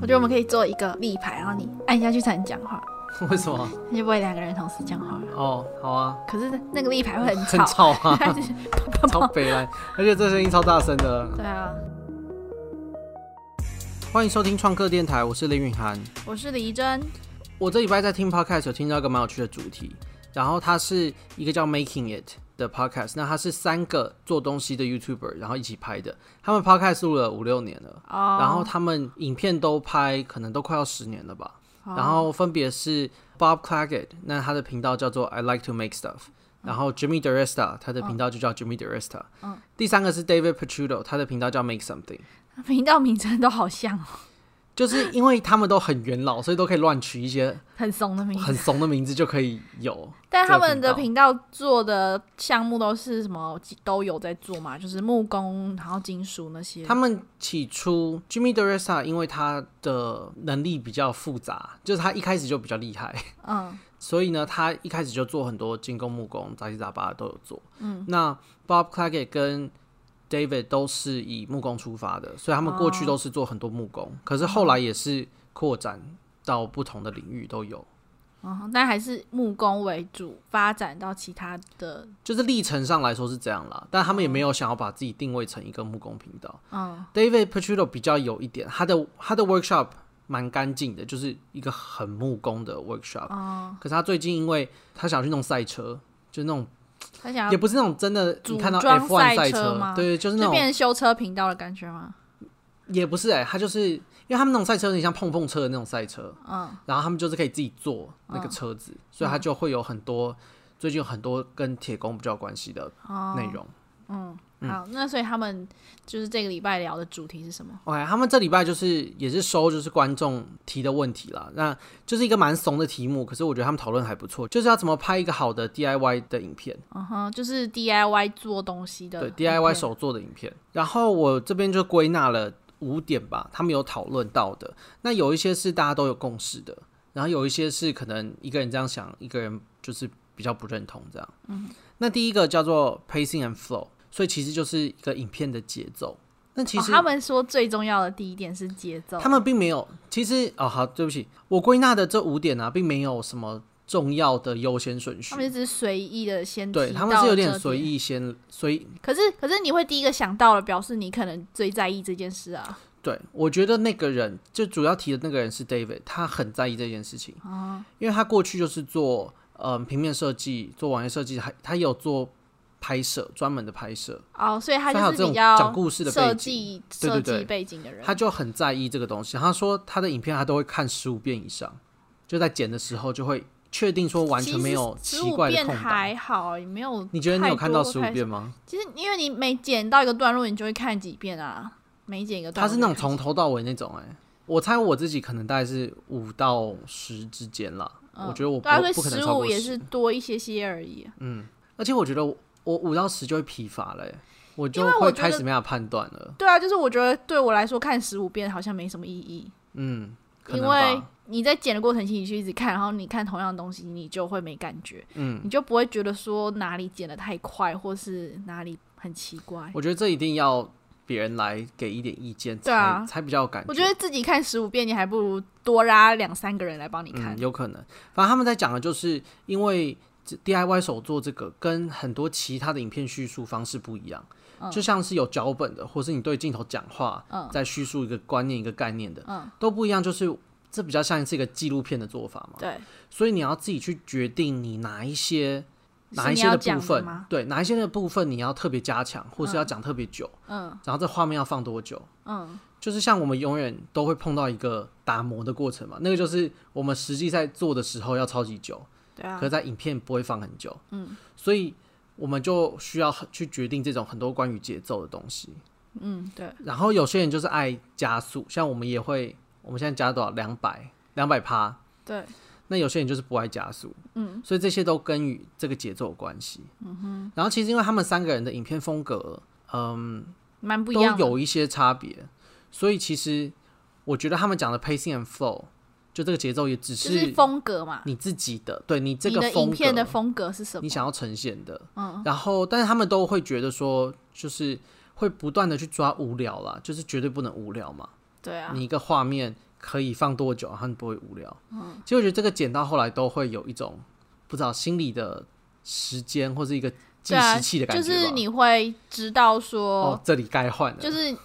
我觉得我们可以做一个立牌，然后你按下去才能讲话。为什么？那就不会两个人同时讲话。哦，好啊。可是那个立牌会很吵，很吵啊，超北烂，而且这声音超大声的。对啊。欢迎收听创客电台，我是林允涵，我是李怡珍。我这礼拜在听 podcast 有听到一个蛮有趣的主题，然后它是一个叫 Making It 的 podcast，那它是三个做东西的 YouTuber，然后一起拍的。他们 podcast 录了五六年了，oh. 然后他们影片都拍，可能都快要十年了吧。Oh. 然后分别是 Bob Claggett，那他的频道叫做 I Like to Make Stuff，然后 Jimmy DiResta，他的频道就叫 Jimmy DiResta。嗯，第三个是 David p a c c u d o 他的频道叫 Make Something。频道名称都好像哦。就是因为他们都很元老，所以都可以乱取一些 很怂的名字，很怂的名字就可以有。但他们的频道做的项目都是什么都有在做嘛，就是木工，然后金属那些。他们起初 Jimmy DiResta 因为他的能力比较复杂，就是他一开始就比较厉害，嗯，所以呢，他一开始就做很多金工、木工、杂七杂八的都有做。嗯，那 Bob Clagett 跟 David 都是以木工出发的，所以他们过去都是做很多木工，哦、可是后来也是扩展到不同的领域都有。哦，但还是木工为主，发展到其他的，就是历程上来说是这样啦。但他们也没有想要把自己定位成一个木工频道。嗯，David Picciuto 比较有一点，他的他的 workshop 蛮干净的，就是一个很木工的 workshop。哦，可是他最近因为他想去弄赛车，就那种。他想也不是那种真的，你看到 F1 赛车吗？对，就是那种变成修车频道的感觉吗？也不是哎、欸，他就是因为他们那种赛车有点像碰碰车的那种赛车，嗯，然后他们就是可以自己做那个车子，嗯、所以他就会有很多最近有很多跟铁工比较有关系的内容，嗯。好，那所以他们就是这个礼拜聊的主题是什么？OK，他们这礼拜就是也是收就是观众提的问题啦，那就是一个蛮怂的题目，可是我觉得他们讨论还不错，就是要怎么拍一个好的 DIY 的影片。嗯哼，就是 DIY 做东西的，对 DIY 手做的影片。然后我这边就归纳了五点吧，他们有讨论到的。那有一些是大家都有共识的，然后有一些是可能一个人这样想，一个人就是比较不认同这样。嗯，那第一个叫做 pacing and flow。所以其实就是一个影片的节奏。那其实、哦、他们说最重要的第一点是节奏。他们并没有，其实哦，好，对不起，我归纳的这五点、啊，并没有什么重要的优先顺序。他们只是随意的先对，他们是有点随意先随。可是可是你会第一个想到了，表示你可能最在意这件事啊。对，我觉得那个人就主要提的那个人是 David，他很在意这件事情啊，嗯、因为他过去就是做嗯、呃、平面设计，做网页设计，还他有做。拍摄专门的拍摄哦，所以他就是比较讲故事的设计设计背景的人，他就很在意这个东西。他说他的影片他都会看十五遍以上，就在剪的时候就会确定说完全没有奇怪的空档。还好也没有，你觉得你有看到十五遍吗？其实因为你每剪到一个段落，你就会看几遍啊，每剪一个段落。他是那种从头到尾那种哎、欸，我猜我自己可能大概是五到十之间了。嗯、我觉得我不不可能超过十，也是多一些些而已。嗯，而且我觉得。我五到十就会疲乏了，我就会开始没法判断了。对啊，就是我觉得对我来说看十五遍好像没什么意义。嗯，因为你在剪的过程期，你去一直看，然后你看同样的东西，你就会没感觉。嗯，你就不会觉得说哪里剪的太快，或是哪里很奇怪。我觉得这一定要别人来给一点意见，对啊，才比较有感觉。我觉得自己看十五遍，你还不如多拉两三个人来帮你看。嗯，有可能。反正他们在讲的就是因为。DIY 手作这个跟很多其他的影片叙述方式不一样，嗯、就像是有脚本的，或是你对镜头讲话，嗯、在叙述一个观念、一个概念的，嗯、都不一样。就是这比较像是一个纪录片的做法嘛。对，所以你要自己去决定你哪一些哪一些的部分，对，哪一些的部分你要特别加强，或是要讲特别久，嗯，然后这画面要放多久，嗯，就是像我们永远都会碰到一个打磨的过程嘛，那个就是我们实际在做的时候要超级久。可是在影片不会放很久，嗯，所以我们就需要去决定这种很多关于节奏的东西，嗯，对。然后有些人就是爱加速，像我们也会，我们现在加多少？两百，两百趴，对。那有些人就是不爱加速，嗯，所以这些都跟与这个节奏有关系，嗯哼。然后其实因为他们三个人的影片风格，嗯，蛮不一样，都有一些差别，所以其实我觉得他们讲的 pacing and flow。就这个节奏也只是风格嘛，你自己的，对你这个影片的风格是什么？你想要呈现的，嗯，然后但是他们都会觉得说，就是会不断的去抓无聊啦，就是绝对不能无聊嘛，对啊，你一个画面可以放多久，然后你不会无聊。嗯，其实我觉得这个剪到后来都会有一种不知道心理的时间或是一个计时器的感觉，就是你会知道说，哦，这里该换了，就是。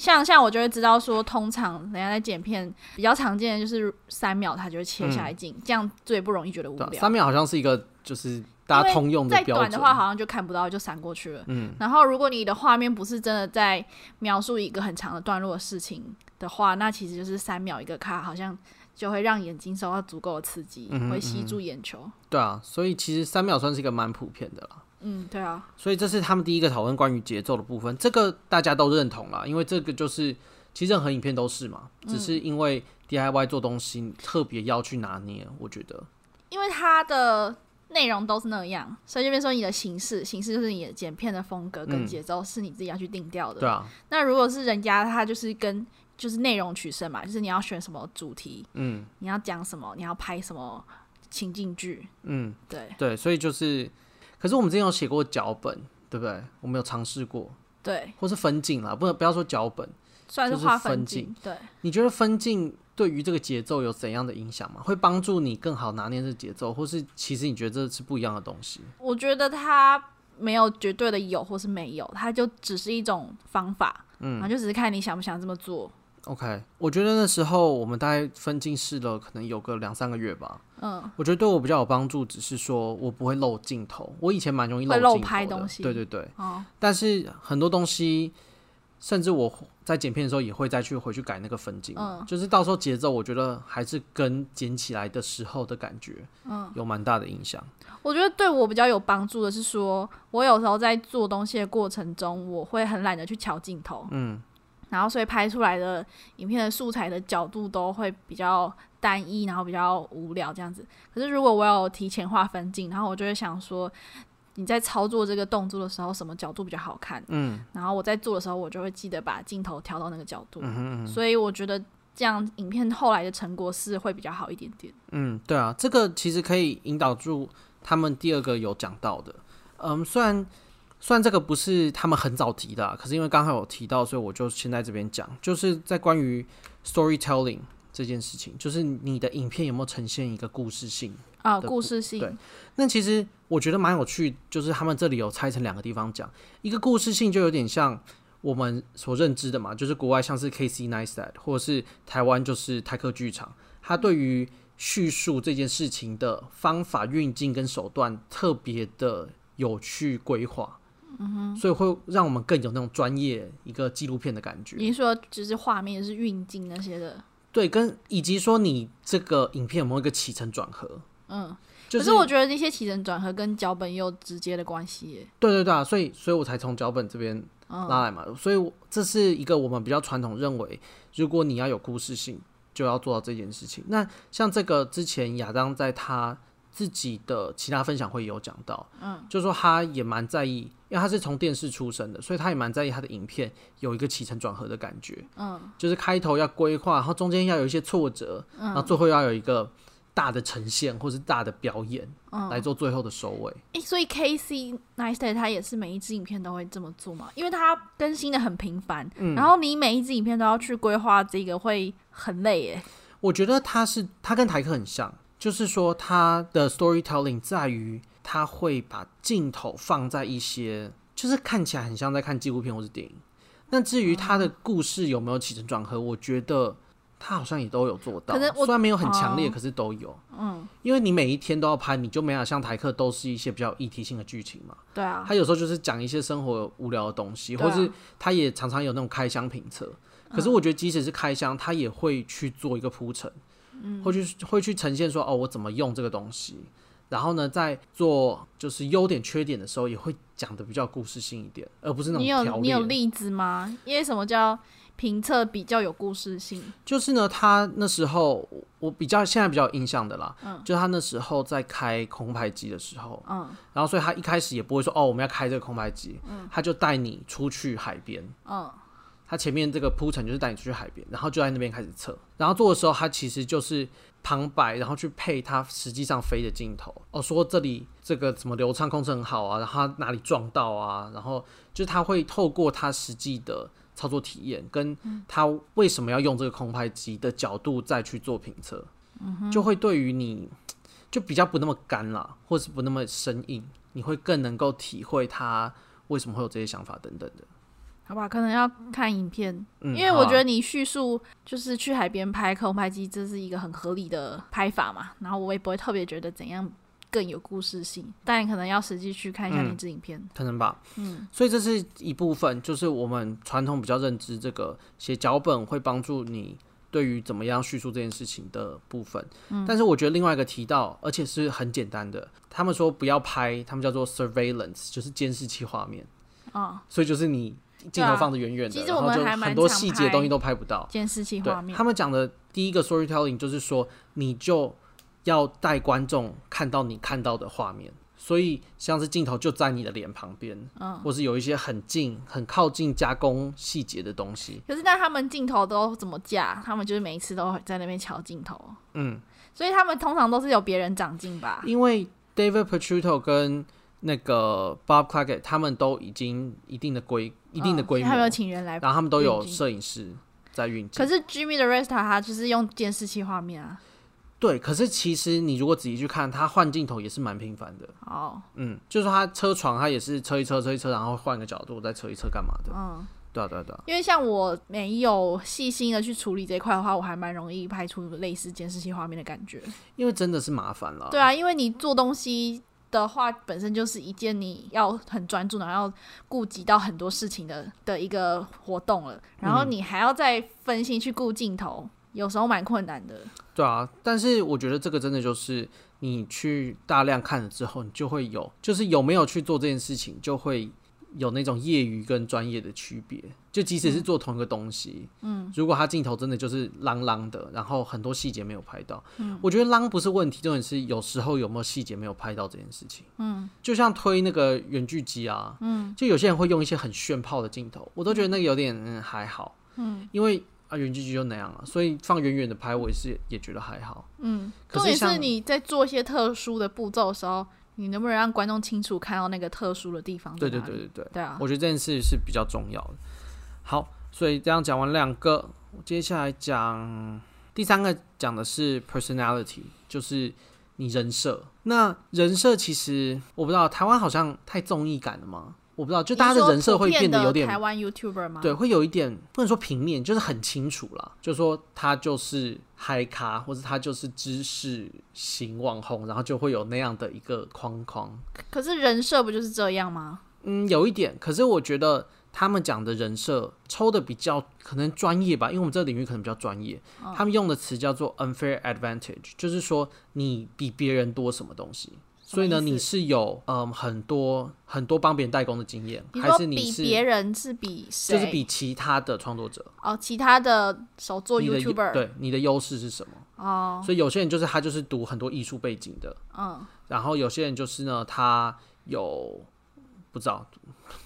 像像我就会知道说，通常人家在剪片比较常见的就是三秒，它就会切下来进，嗯、这样最不容易觉得无聊。三秒好像是一个就是大家通用的标准。再短的话，好像就看不到，就闪过去了。嗯。然后，如果你的画面不是真的在描述一个很长的段落的事情的话，那其实就是三秒一个卡，好像就会让眼睛受到足够的刺激，嗯、会吸住眼球。对啊，所以其实三秒算是一个蛮普遍的了。嗯，对啊，所以这是他们第一个讨论关于节奏的部分，这个大家都认同啦，因为这个就是其实任何影片都是嘛，只是因为 DIY 做东西特别要去拿捏，我觉得，因为它的内容都是那样，所以就变说你的形式，形式就是你的剪片的风格跟节奏是你自己要去定调的，对啊。那如果是人家，他就是跟就是内容取胜嘛，就是你要选什么主题，嗯，你要讲什么，你要拍什么情境剧，嗯，对。对，所以就是。可是我们之前有写过脚本，对不对？我们有尝试过，对，或是分镜啦，不能不要说脚本，算是画分镜。对，你觉得分镜对于这个节奏有怎样的影响吗？会帮助你更好拿捏这节奏，或是其实你觉得这是不一样的东西？我觉得它没有绝对的有或是没有，它就只是一种方法，嗯，然后就只是看你想不想这么做。OK，我觉得那时候我们大概分镜试了，可能有个两三个月吧。嗯，我觉得对我比较有帮助，只是说我不会漏镜头。我以前蛮容易漏镜头的，拍东西。对对对。哦。但是很多东西，甚至我在剪片的时候也会再去回去改那个分镜。嗯。就是到时候节奏，我觉得还是跟剪起来的时候的感觉，嗯，有蛮大的影响。我觉得对我比较有帮助的是说，我有时候在做东西的过程中，我会很懒得去瞧镜头。嗯。然后，所以拍出来的影片的素材的角度都会比较单一，然后比较无聊这样子。可是，如果我有提前画分镜，然后我就会想说，你在操作这个动作的时候，什么角度比较好看？嗯。然后我在做的时候，我就会记得把镜头调到那个角度。嗯哼嗯哼。所以我觉得这样影片后来的成果是会比较好一点点。嗯，对啊，这个其实可以引导住他们第二个有讲到的。嗯，虽然。虽然这个不是他们很早提的，可是因为刚才有提到，所以我就先在这边讲，就是在关于 storytelling 这件事情，就是你的影片有没有呈现一个故事性啊？故事性。对。那其实我觉得蛮有趣，就是他们这里有拆成两个地方讲，一个故事性就有点像我们所认知的嘛，就是国外像是 Casey Neistat，或者是台湾就是泰克剧场，他对于叙述这件事情的方法、运镜跟手段特别的有趣规划。嗯哼，所以会让我们更有那种专业一个纪录片的感觉。你说只是画面是运镜那些的，对，跟以及说你这个影片有没有一个起承转合？嗯，就是、可是我觉得那些起承转合跟脚本也有直接的关系耶。对对对啊，所以所以我才从脚本这边拉来嘛。嗯、所以这是一个我们比较传统认为，如果你要有故事性，就要做到这件事情。那像这个之前亚当在他。自己的其他分享会有讲到，嗯，就是说他也蛮在意，因为他是从电视出身的，所以他也蛮在意他的影片有一个起承转合的感觉，嗯，就是开头要规划，然后中间要有一些挫折，嗯，然后最后要有一个大的呈现或是大的表演，嗯，来做最后的收尾。诶，所以 Casey Neistat 他也是每一支影片都会这么做嘛？因为他更新的很频繁，嗯，然后你每一支影片都要去规划这个会很累耶。我觉得他是他跟台客很像。就是说，他的 storytelling 在于他会把镜头放在一些，就是看起来很像在看纪录片或是电影。那至于他的故事有没有起承转合，我觉得他好像也都有做到。虽然没有很强烈，可是都有。嗯，因为你每一天都要拍，你就没法像台客都是一些比较议题性的剧情嘛。对啊。他有时候就是讲一些生活无聊的东西，或是他也常常有那种开箱评测。可是我觉得，即使是开箱，他也会去做一个铺陈。嗯，会去会去呈现说哦，我怎么用这个东西，然后呢，在做就是优点缺点的时候，也会讲的比较故事性一点，而不是那种。你有你有例子吗？因为什么叫评测比较有故事性？就是呢，他那时候我比较现在比较有印象的啦，嗯，就他那时候在开空拍机的时候，嗯，然后所以他一开始也不会说哦，我们要开这个空拍机，嗯，他就带你出去海边，嗯。他前面这个铺陈就是带你出去海边，然后就在那边开始测，然后做的时候，它其实就是旁白，然后去配它实际上飞的镜头。哦，说这里这个怎么流畅控制很好啊，然后他哪里撞到啊，然后就是他会透过他实际的操作体验，跟他为什么要用这个空拍机的角度再去做评测，嗯，就会对于你就比较不那么干啦，或是不那么生硬，你会更能够体会他为什么会有这些想法等等的。好吧，可能要看影片，嗯，因为我觉得你叙述就是去海边拍空拍机，这是一个很合理的拍法嘛。然后我也不会特别觉得怎样更有故事性，但可能要实际去看一下那支影片，嗯，可能吧。嗯，所以这是一部分，就是我们传统比较认知这个写脚本会帮助你对于怎么样叙述这件事情的部分。嗯，但是我觉得另外一个提到，而且是很简单的，他们说不要拍，他们叫做 surveillance，就是监视器画面。哦，所以就是你。镜头放的远远的，其实我们还蛮很多细节的东西都拍不到。监视器画面，他们讲的第一个 storytelling 就是说，你就要带观众看到你看到的画面，所以像是镜头就在你的脸旁边，嗯，或是有一些很近、很靠近加工细节的东西。可是，那他们镜头都怎么架？他们就是每一次都在那边瞧镜头，嗯，所以他们通常都是有别人长镜吧？因为 David Picciuto 跟那个 Bob Clagett 他们都已经一定的规。一定的规模，他们有请人来，然后他们都有摄影师在运镜。可是 Jimmy 的 Resta 他就是用监视器画面啊。对，可是其实你如果仔细去看，他换镜头也是蛮频繁的。哦，嗯，就是他车床，他也是车一车车一车，然后换个角度再车一车干嘛的？嗯，对啊对啊对啊。因为像我没有细心的去处理这一块的话，我还蛮容易拍出类似监视器画面的感觉。因为真的是麻烦了。对啊，因为你做东西。的话本身就是一件你要很专注，然后要顾及到很多事情的的一个活动了。然后你还要再分心去顾镜头，有时候蛮困难的。对啊，但是我觉得这个真的就是你去大量看了之后，你就会有，就是有没有去做这件事情，就会。有那种业余跟专业的区别，就即使是做同一个东西，嗯，如果他镜头真的就是浪浪的，然后很多细节没有拍到，嗯，我觉得浪不是问题，重点是有时候有没有细节没有拍到这件事情，嗯，就像推那个远距机啊，嗯，就有些人会用一些很炫炮的镜头，我都觉得那个有点嗯还好，嗯，因为啊远距机就那样了，所以放远远的拍我也是也觉得还好，嗯，重点是你在做一些特殊的步骤的时候。你能不能让观众清楚看到那个特殊的地方？对对对对对，对啊，我觉得这件事是比较重要的。好，所以这样讲完两个，接下来讲第三个，讲的是 personality，就是你人设。那人设其实我不知道，台湾好像太综艺感了吗？我不知道，就大家的人设会变得有点台湾 YouTuber 吗？对，会有一点不能说平面，就是很清楚了，就是说他就是嗨咖，或者他就是知识型网红，然后就会有那样的一个框框。可是人设不就是这样吗？嗯，有一点。可是我觉得他们讲的人设抽的比较可能专业吧，因为我们这个领域可能比较专业。哦。他们用的词叫做 unfair advantage，就是说你比别人多什么东西。所以呢，你是有嗯很多很多帮别人代工的经验，还是你是比别人是比谁？就是比其他的创作者哦，其他的手作 YouTuber，对，你的优势是什么？哦，所以有些人就是他就是读很多艺术背景的，嗯，然后有些人就是呢，他有不知道，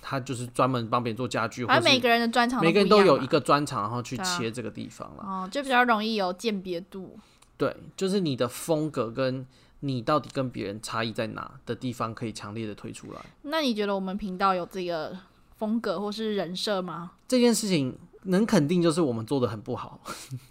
他就是专门帮别人做家具，反正每个人的专长，每个人都有一个专长，然后去切这个地方了，哦，就比较容易有鉴别度。对，就是你的风格跟。你到底跟别人差异在哪的地方，可以强烈的推出来？那你觉得我们频道有这个风格或是人设吗？这件事情能肯定就是我们做的很不好。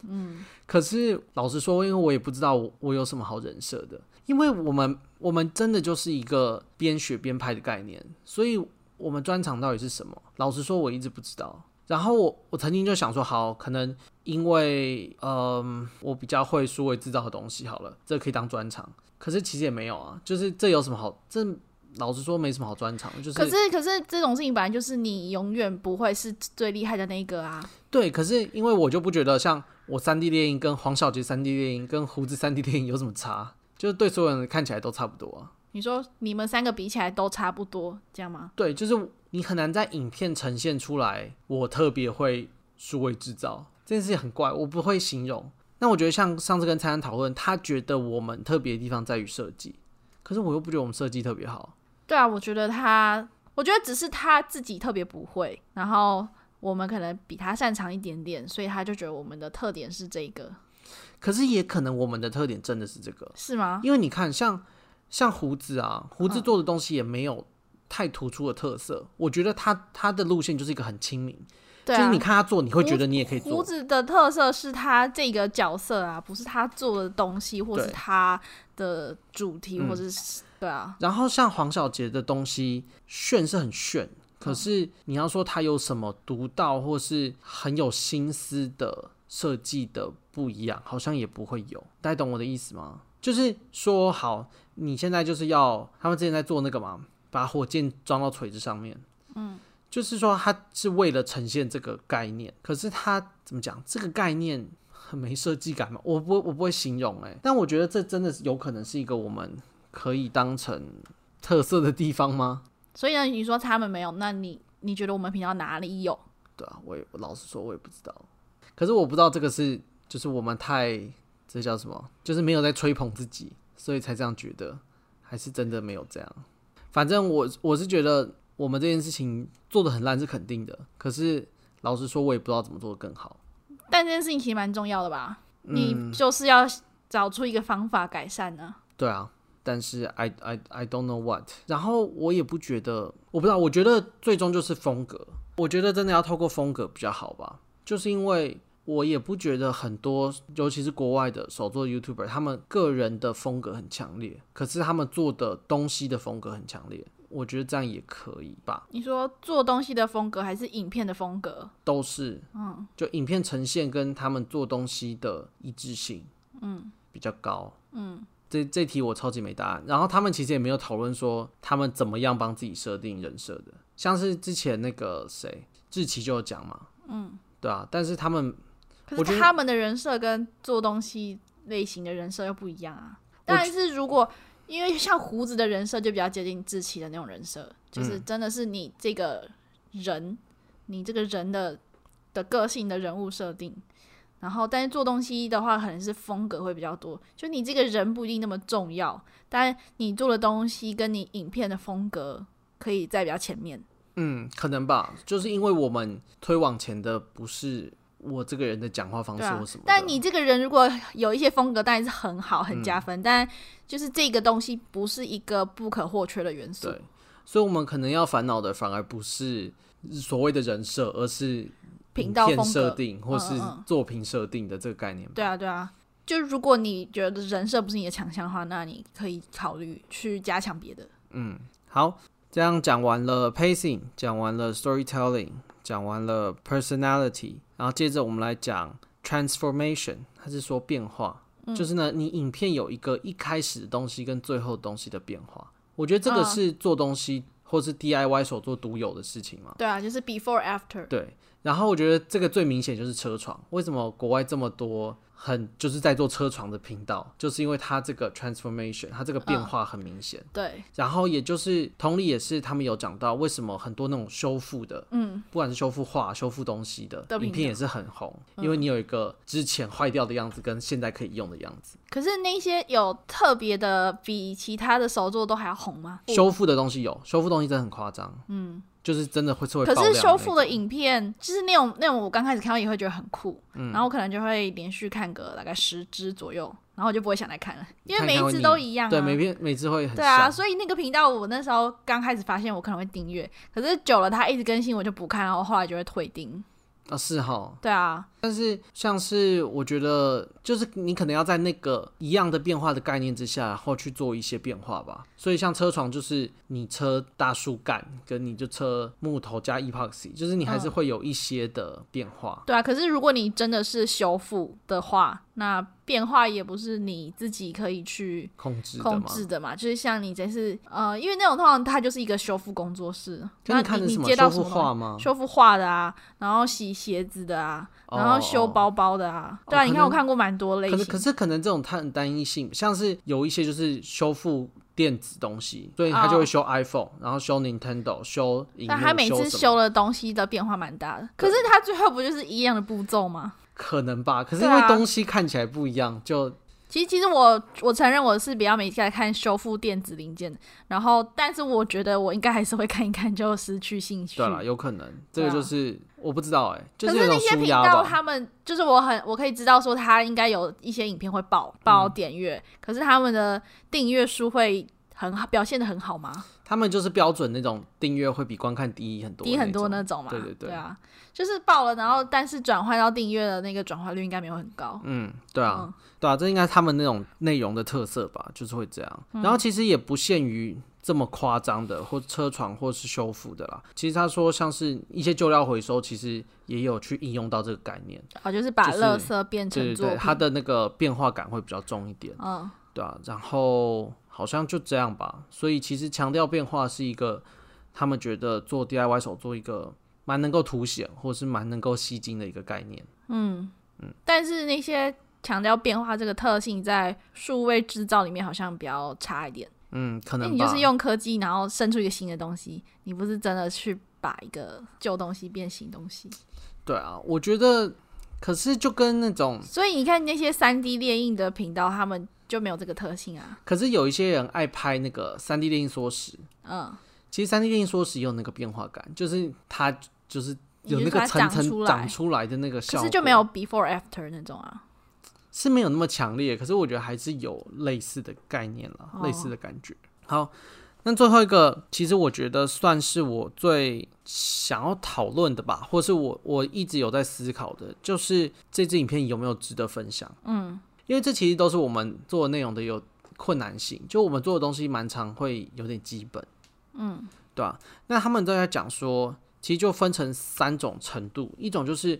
嗯，可是老实说，因为我也不知道我有什么好人设的，因为我们我们真的就是一个边学边拍的概念，所以我们专长到底是什么？老实说，我一直不知道。然后我我曾经就想说，好，可能因为嗯、呃，我比较会数位制造的东西，好了，这可以当专长。可是其实也没有啊，就是这有什么好？这老实说没什么好专长。就是可是可是这种事情本来就是你永远不会是最厉害的那一个啊。对，可是因为我就不觉得像我三 D 猎鹰跟黄小杰三 D 猎鹰跟胡子三 D 猎鹰有什么差，就是对所有人看起来都差不多啊。你说你们三个比起来都差不多，这样吗？对，就是你很难在影片呈现出来，我特别会数位制造这件事情很怪，我不会形容。那我觉得像上次跟蔡安讨论，他觉得我们特别的地方在于设计，可是我又不觉得我们设计特别好。对啊，我觉得他，我觉得只是他自己特别不会，然后我们可能比他擅长一点点，所以他就觉得我们的特点是这个。可是也可能我们的特点真的是这个，是吗？因为你看，像像胡子啊，胡子做的东西也没有太突出的特色。嗯。我觉得他他的路线就是一个很亲民。对啊，就是你看他做，你会觉得你也可以做。胡子的特色是他这个角色啊，不是他做的东西，或是他的主题，或者是、嗯、对啊。然后像黄小杰的东西炫是很炫，可是你要说他有什么独到或是很有心思的设计的不一样，好像也不会有。大家懂我的意思吗？就是说，好，你现在就是要他们之前在做那个嘛，把火箭装到锤子上面，嗯。就是说，他是为了呈现这个概念，可是他怎么讲？这个概念很没设计感嘛？我不，我不会形容哎。但我觉得这真的是有可能是一个我们可以当成特色的地方吗？所以呢，你说他们没有，那你你觉得我们频道哪里有？对啊，我也我老实说，我也不知道。可是我不知道这个是就是我们太这叫什么？就是没有在吹捧自己，所以才这样觉得，还是真的没有这样？反正我我是觉得。我们这件事情做的很烂是肯定的，可是老实说，我也不知道怎么做的更好。但这件事情其实蛮重要的吧？嗯，你就是要找出一个方法改善呢。对啊，但是 I I I don't know what。然后我也不觉得，我不知道，我觉得最终就是风格。我觉得真的要透过风格比较好吧，就是因为我也不觉得很多，尤其是国外的手作 YouTuber，他们个人的风格很强烈，可是他们做的东西的风格很强烈。我觉得这样也可以吧。你说做东西的风格还是影片的风格？都是，嗯，就影片呈现跟他们做东西的一致性，嗯，比较高，嗯。这这题我超级没答案。然后他们其实也没有讨论说他们怎么样帮自己设定人设的，像是之前那个谁志奇就有讲嘛，嗯，对啊。但是他们，可是他们的人设跟做东西类型的人设又不一样啊。但是如果因为像胡子的人设就比较接近志奇的那种人设，就是真的是你这个人，嗯、你这个人的的个性的人物设定。然后，但是做东西的话，可能是风格会比较多。就你这个人不一定那么重要，但你做的东西跟你影片的风格可以在比较前面。嗯，可能吧，就是因为我们推往前的不是。我这个人的讲话方式或什么、啊？但你这个人如果有一些风格，当然是很好，很加分。嗯、但就是这个东西不是一个不可或缺的元素。对，所以我们可能要烦恼的反而不是所谓的人设，而是频道设定或是作品设定的这个概念。对啊，对啊。就如果你觉得人设不是你的强项的话，那你可以考虑去加强别的。嗯，好，这样讲完了 pacing，讲完了 storytelling，讲完了 personality。然后接着我们来讲 transformation，它是说变化，嗯、就是呢，你影片有一个一开始的东西跟最后东西的变化。我觉得这个是做东西或是 DIY 所做独有的事情嘛。对啊，就是 before after。对，然后我觉得这个最明显就是车床，为什么国外这么多？很就是在做车床的频道，就是因为它这个 transformation，它这个变化很明显。嗯。对，然后也就是同理，也是他们有讲到为什么很多那种修复的，嗯，不管是修复画、修复东西的影片也是很红，因为你有一个之前坏掉的样子跟现在可以用的样子。可是那些有特别的，比其他的手作都还要红吗？修复的东西有，修复东西真的很夸张。嗯。就是真的会做，可是修复的影片就是那种那种，我刚开始看到也会觉得很酷，嗯、然后我可能就会连续看个大概十支左右，然后我就不会想来看了，因为每一支都一样、啊，对，每片每支会很对啊，所以那个频道我那时候刚开始发现我可能会订阅，可是久了它一直更新我就不看，然后后来就会退订。啊，是哈，对啊，但是像是我觉得，就是你可能要在那个一样的变化的概念之下，然后去做一些变化吧。所以像车床，就是你车大树干，跟你就车木头加 epoxy，就是你还是会有一些的变化。嗯。对啊，可是如果你真的是修复的话，那。变化也不是你自己可以去控制控制的嘛，就是像你这是呃，因为那种通常它就是一个修复工作室，那你你接到什么画吗？修复画的啊，然后洗鞋子的啊，然后修包包的啊，对啊，你看我看过蛮多类型，可是可是可能这种它很单一性，像是有一些就是修复电子东西，所以他就会修 iPhone，然后修 Nintendo，修，但他每次修的东西的变化蛮大的，可是他最后不就是一样的步骤吗？可能吧，可是因为东西看起来不一样，啊、就其实其实我我承认我是比较没在看修复电子零件，然后但是我觉得我应该还是会看一看，就失去兴趣。对了，有可能这个就是、啊、我不知道哎、欸，就是、可是那些频道他们就是我很我可以知道说他应该有一些影片会爆爆点阅，嗯、可是他们的订阅数会很好，表现的很好吗？他们就是标准那种订阅会比观看低很多，低很多那种嘛。对对对，对啊，就是爆了，然后但是转换到订阅的那个转化率应该没有很高。嗯，对啊，嗯、对啊，这应该他们那种内容的特色吧，就是会这样。嗯、然后其实也不限于这么夸张的，或车床或是修复的啦。其实他说像是一些旧料回收，其实也有去应用到这个概念。哦，就是把垃圾变成、就是、对对对，它的那个变化感会比较重一点。嗯，对啊，然后。好像就这样吧，所以其实强调变化是一个他们觉得做 DIY 手做一个蛮能够凸显或是蛮能够吸睛的一个概念。嗯嗯，但是那些强调变化这个特性在数位制造里面好像比较差一点。嗯，可能你就是用科技然后生出一个新的东西，你不是真的去把一个旧东西变新东西。对啊，我觉得可是就跟那种，所以你看那些三 D 列印的频道，他们。就没有这个特性啊。可是有一些人爱拍那个三 D 电影缩时，嗯，其实三 D 电影缩时也有那个变化感，就是它就是有那个层层长出来的那个效果，可是就没有 before after 那种啊，是没有那么强烈。可是我觉得还是有类似的概念了，哦、类似的感觉。好，那最后一个，其实我觉得算是我最想要讨论的吧，或是我我一直有在思考的，就是这支影片有没有值得分享？嗯。因为这其实都是我们做的内容的有困难性，就我们做的东西蛮常会有点基本，嗯，对吧？那他们都在讲说，其实就分成三种程度，一种就是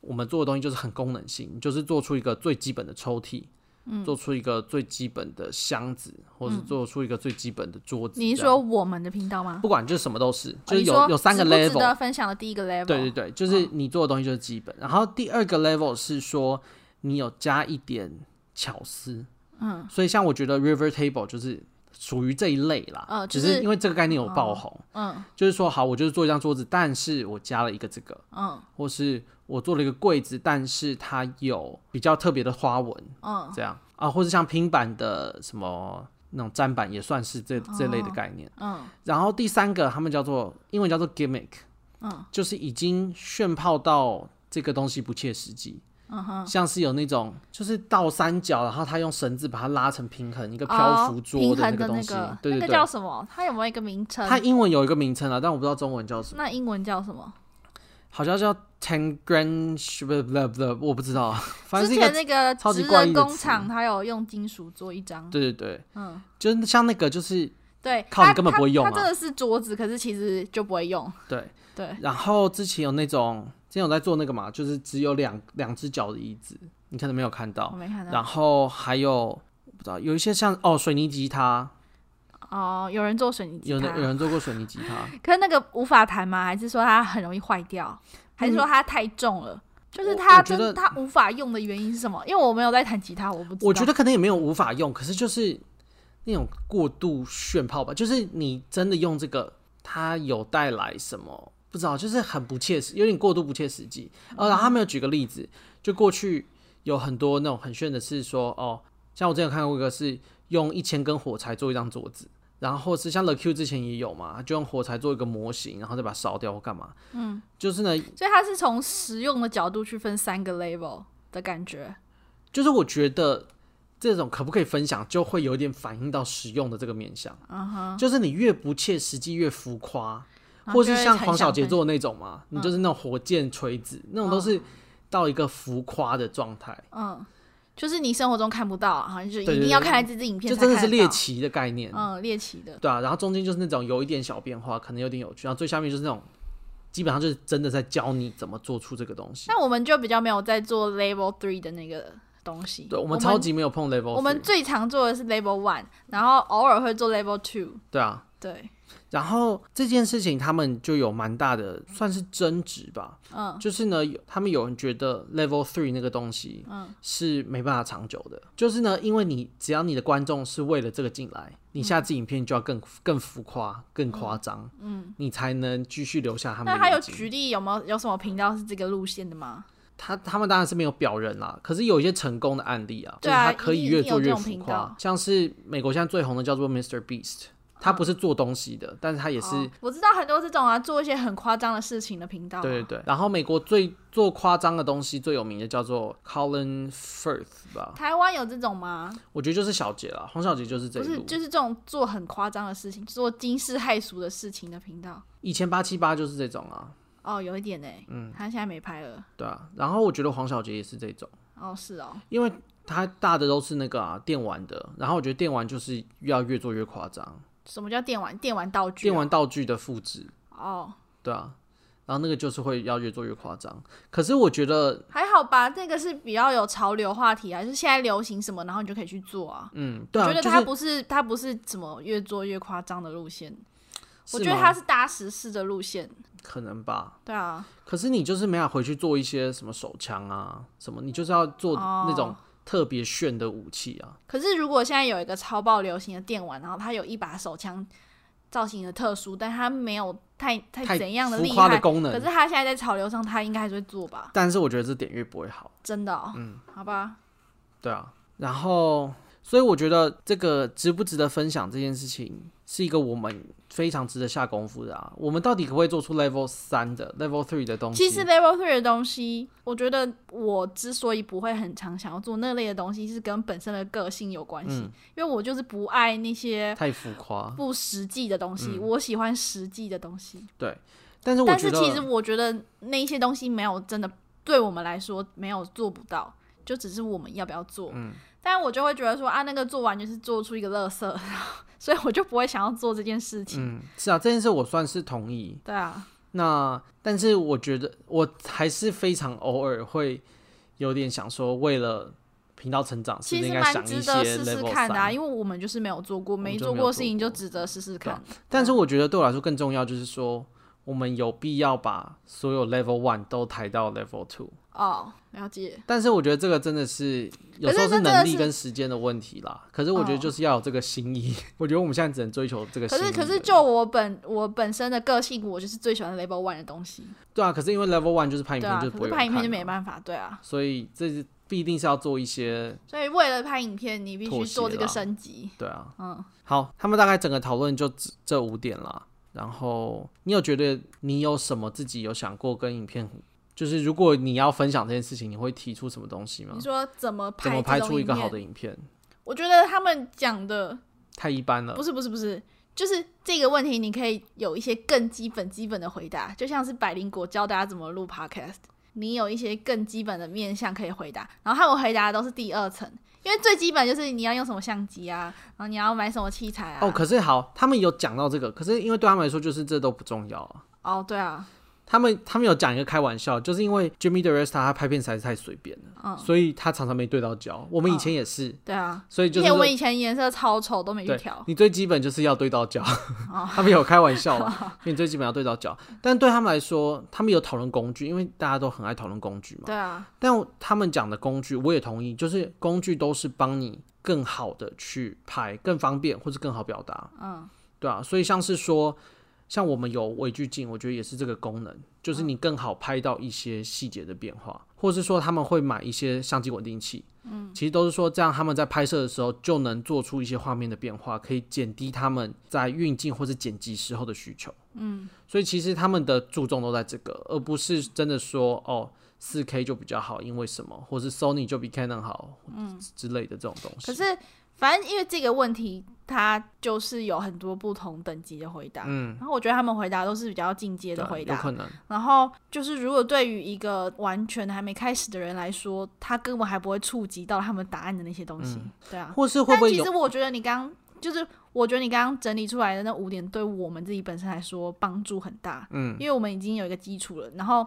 我们做的东西就是很功能性，就是做出一个最基本的抽屉，嗯，做出一个最基本的箱子，或是做出一个最基本的桌子。你是说我们的频道吗？不管就是什么都是，就是有有三个 level 分享的第一个 level，对对对，就是你做的东西就是基本，然后第二个 level 是说。你有加一点巧思，嗯，所以像我觉得 River Table 就是属于这一类啦，嗯，只是因为这个概念有爆红，嗯，就是说好，我就是做一张桌子，但是我加了一个这个，嗯，或是我做了一个柜子，但是它有比较特别的花纹，嗯，这样。啊，或者像平板的什么那种砧板也算是这这类的概念，嗯，然后第三个他们叫做英文叫做 Gimmick，嗯，就是已经炫泡到这个东西不切实际。Uh. 像是有那种，就是倒三角，然后他用绳子把它拉成平衡，一个漂浮桌的那个东西，哦、对对对，那个叫什么？它有没有一个名称？它英文有一个名称啊，但我不知道中文叫什么。那英文叫什么？好像叫 Tangrange，不不不，我不知道。反正之前那个超级怪工厂，它有用金属做一张。对对对，嗯，就是像那个，就是对，靠你根本不会用、啊它，它真的是桌子，可是其实就不会用。对对。对然后之前有那种。今天有在做那个嘛，就是只有两两只脚的椅子，你可能没有看到。我没看到。然后还有不知道有一些像哦水泥吉他。哦，有人做水泥吉他。有有人做过水泥吉他。可是那个无法弹吗？还是说它很容易坏掉？还是说它太重了？嗯、就是它觉得它无法用的原因是什么？因为我没有在弹吉他，我不知道。我觉得可能也没有无法用，可是就是那种过度炫炮吧。就是你真的用这个，它有带来什么？不知道，就是很不切实，有点过度不切实际。呃，然后他们有举个例子，就过去有很多那种很炫的是说，哦，像我之前有看过一个是用一千根火柴做一张桌子，然后是像 The Q 之前也有嘛，就用火柴做一个模型，然后再把它烧掉或干嘛。嗯，就是呢，所以它是从实用的角度去分三个 level 的感觉。就是我觉得这种可不可以分享，就会有点反映到实用的这个面向。嗯哼，就是你越不切实际越浮夸。或是像黄小杰做的那种嘛，你就是那种火箭锤子，嗯、那种都是到一个浮夸的状态。嗯，就是你生活中看不到，好像就一定要看来这支影片，就真的是猎奇的概念。嗯，猎奇的。对啊，然后中间就是那种有一点小变化，可能有点有趣，然后最下面就是那种基本上就是真的在教你怎么做出这个东西。那我们就比较没有在做 Level Three 的那个东西。对，我们超级没有碰 Level。我们最常做的是 Level One，然后偶尔会做 Level Two。对啊，对。然后这件事情，他们就有蛮大的算是争执吧。嗯，就是呢，他们有人觉得 Level Three 那个东西，嗯，是没办法长久的。嗯、就是呢，因为你只要你的观众是为了这个进来，你下次影片就要更更浮夸、更夸张，嗯，你才能继续留下他们。那他有举例有没有有什么频道是这个路线的吗？他他们当然是没有表人啦，可是有一些成功的案例啊，就是他可以越做越浮夸。像是美国现在最红的叫做 Mr. Beast。他不是做东西的，嗯、但是他也是、哦。我知道很多这种啊，做一些很夸张的事情的频道、啊。对对对。然后美国最做夸张的东西最有名的叫做 Colin Firth 吧？台湾有这种吗？我觉得就是小杰了，黄小杰就是这种。不是，就是这种做很夸张的事情，做惊世骇俗的事情的频道。以前八七八就是这种啊。哦，有一点呢。嗯，他现在没拍了。对啊，然后我觉得黄小杰也是这种。哦，是哦。因为他大的都是那个啊电玩的，然后我觉得电玩就是要越做越夸张。什么叫电玩？电玩道具？电玩道具的复制。哦。对啊，然后那个就是会要越做越夸张。可是我觉得还好吧，那个是比较有潮流话题啊，就是现在流行什么，然后你就可以去做啊。嗯，对啊。我觉得它不是它、就是、不是什么越做越夸张的路线。我觉得它是搭实事的路线，可能吧。对啊，可是你就是没法回去做一些什么手枪啊，什么你就是要做那种特别炫的武器啊。可是如果现在有一个超爆流行的电玩，然后它有一把手枪造型的特殊，但它没有太太怎样的厉害的功能，可是它现在在潮流上，它应该还是会做吧。但是我觉得这点越不会好，真的。哦。嗯，好吧。对啊，然后。所以我觉得这个值不值得分享这件事情，是一个我们非常值得下功夫的啊。我们到底可不可以做出 Level 三的 Level three 的东西？其实 Level three 的东西，我觉得我之所以不会很常想要做那类的东西，是跟本身的个性有关系。嗯，因为我就是不爱那些太浮夸、不实际的东西。我喜欢实际的东西。对，但是我但是其实我觉得那些东西没有真的对我们来说没有做不到，就只是我们要不要做。嗯。但我就会觉得说啊，那个做完就是做出一个垃圾，所以我就不会想要做这件事情。嗯，是啊，这件事我算是同意。对啊，那但是我觉得我还是非常偶尔会有点想说，为了频道成长，是不是应该想一些其实蛮值得试试看的啊，因为我们就是没有做过，没做过事情就值得试试看。但是我觉得对我来说更重要就是说，我们有必要把所有 level one 都抬到 level two。哦，了解。但是我觉得这个真的是有时候是能力跟时间的问题啦。可是我觉得就是要有这个心意。哦、我觉得我们现在只能追求这个心意。可是可是就我本我本身的个性，我就是最喜欢 level one 的东西。对啊，可是因为 level one 就是拍影片就不会拍影片就没办法，对啊。所以这是必定是要做一些。所以为了拍影片，你必须做这个升级。对啊，嗯。好，他们大概整个讨论就这这五点啦。然后你有觉得你有什么自己有想过跟影片？就是如果你要分享这件事情，你会提出什么东西吗？你说怎么拍？怎么拍出一个好的影片？我觉得他们讲的太一般了。不是不是不是，就是这个问题，你可以有一些更基本基本的回答，就像是百灵果教大家怎么录 Podcast，你有一些更基本的面向可以回答。然后他们回答的都是第二层，因为最基本就是你要用什么相机啊，然后你要买什么器材啊。哦，可是好，他们有讲到这个，可是因为对他们来说，就是这都不重要啊。哦，对啊。他们他们有讲一个开玩笑，就是因为 Jimmy DeResta 他拍片实在是太随便了，嗯，所以他常常没对到焦。我们以前也是，嗯、对啊，所以就是我们以前颜色超丑都没去调。你最基本就是要对到焦，哦、他们有开玩笑，所以你最基本要对到焦。但对他们来说，他们有讨论工具，因为大家都很爱讨论工具嘛。对啊。但他们讲的工具，我也同意，就是工具都是帮你更好的去拍，更方便或是更好表达。嗯，对啊。所以像是说。像我们有微距镜，我觉得也是这个功能，就是你更好拍到一些细节的变化，或者是说他们会买一些相机稳定器，嗯，其实都是说这样他们在拍摄的时候就能做出一些画面的变化，可以减低他们在运镜或者剪辑时候的需求，嗯，所以其实他们的注重都在这个，而不是真的说哦四 K 就比较好，因为什么，或是 Sony 就比 Canon 好，嗯之类的这种东西。可是。反正因为这个问题，它就是有很多不同等级的回答。嗯，然后我觉得他们回答都是比较进阶的回答。有可能。然后就是，如果对于一个完全还没开始的人来说，他根本还不会触及到他们答案的那些东西。嗯、对啊。或是会不其实我觉得你刚就是，我觉得你刚刚整理出来的那五点，对我们自己本身来说帮助很大。嗯。因为我们已经有一个基础了，然后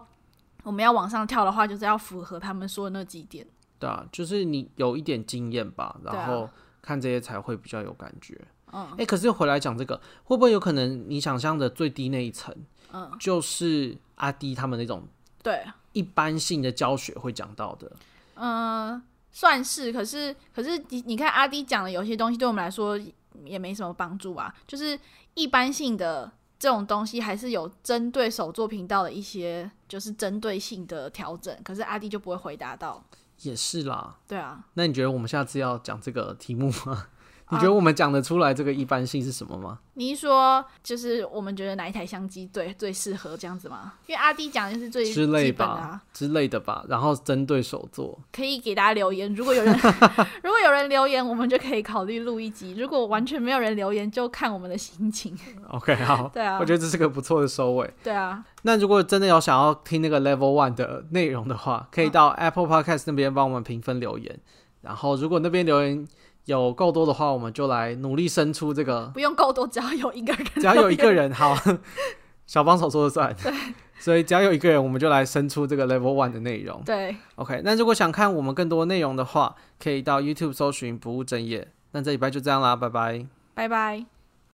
我们要往上跳的话，就是要符合他们说的那几点。对啊，就是你有一点经验吧，然后。看这些才会比较有感觉。嗯，哎、欸，可是回来讲这个，会不会有可能你想象的最低那一层，嗯，就是阿迪他们那种对一般性的教学会讲到的。嗯，算是。可是，可是你你看阿迪讲的有些东西，对我们来说也没什么帮助啊。就是一般性的这种东西，还是有针对手作频道的一些，就是针对性的调整。可是阿迪就不会回答到。也是啦，对啊。那你觉得我们下次要讲这个题目吗？你觉得我们讲得出来这个一般性是什么吗？你是说就是我们觉得哪一台相机最最适合这样子吗？因为阿弟讲的是最之类吧之类的吧，然后针对手作可以给大家留言。如果有人 如果有人留言，我们就可以考虑录一集。如果完全没有人留言，就看我们的心情。OK，好，对啊，我觉得这是个不错的收尾。对啊，那如果真的有想要听那个 Level One 的内容的话，可以到 Apple Podcast 那边帮我们评分留言。然后如果那边留言。有够多的话，我们就来努力生出这个。不用够多，只要有一个人。只要有一个人，好，小帮手说了算。对。所以只要有一个人，我们就来生出这个 Level One 的内容。对。OK，那如果想看我们更多内容的话，可以到 YouTube 搜寻不务正业。那这礼拜就这样啦，拜拜。拜拜。